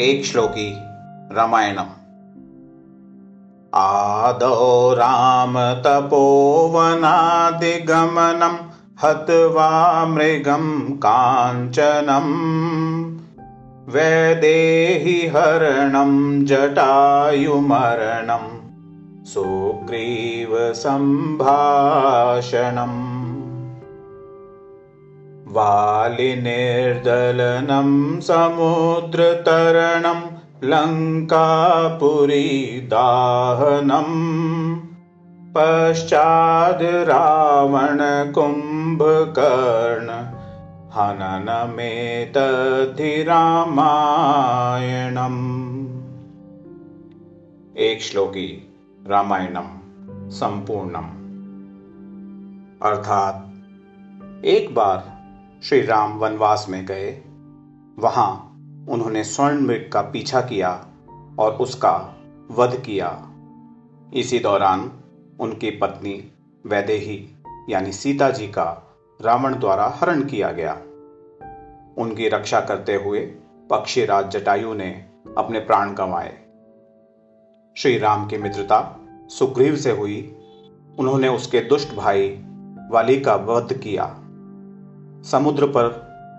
एक श्लोकी रामायणम। आदौ राम तपोवनादिगमनं हत्वा मृगं काञ्चनम् वैदेहि हरणं जटायुमरणं। सुग्रीवसम्भाषणम् वालिनिर्दलनं समुद्रतरणं लङ्कापुरीदाहनम् पश्चाद् रावणकुम्भकर्ण हननमेतद्धि रामायणम् एक श्लोकी रामायणम संपूर्णम। अर्थात एक बार श्री राम वनवास में गए। वहाँ उन्होंने स्वर्ण मृग का पीछा किया और उसका वध किया। इसी दौरान उनकी पत्नी वैदेही यानी सीता जी का रावण द्वारा हरण किया गया। उनकी रक्षा करते हुए पक्षीराज जटायु ने अपने प्राण गंवाए। श्री राम की मित्रता सुग्रीव से हुई। उन्होंने उसके दुष्ट भाई वाली का वध किया। समुद्र पर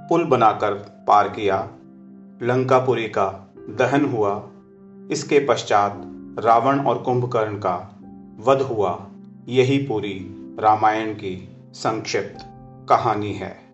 पुल बनाकर पार किया। लंकापुरी का दहन हुआ। इसके पश्चात रावण और कुंभकर्ण का वध हुआ। यही पूरी रामायण की संक्षिप्त कहानी है।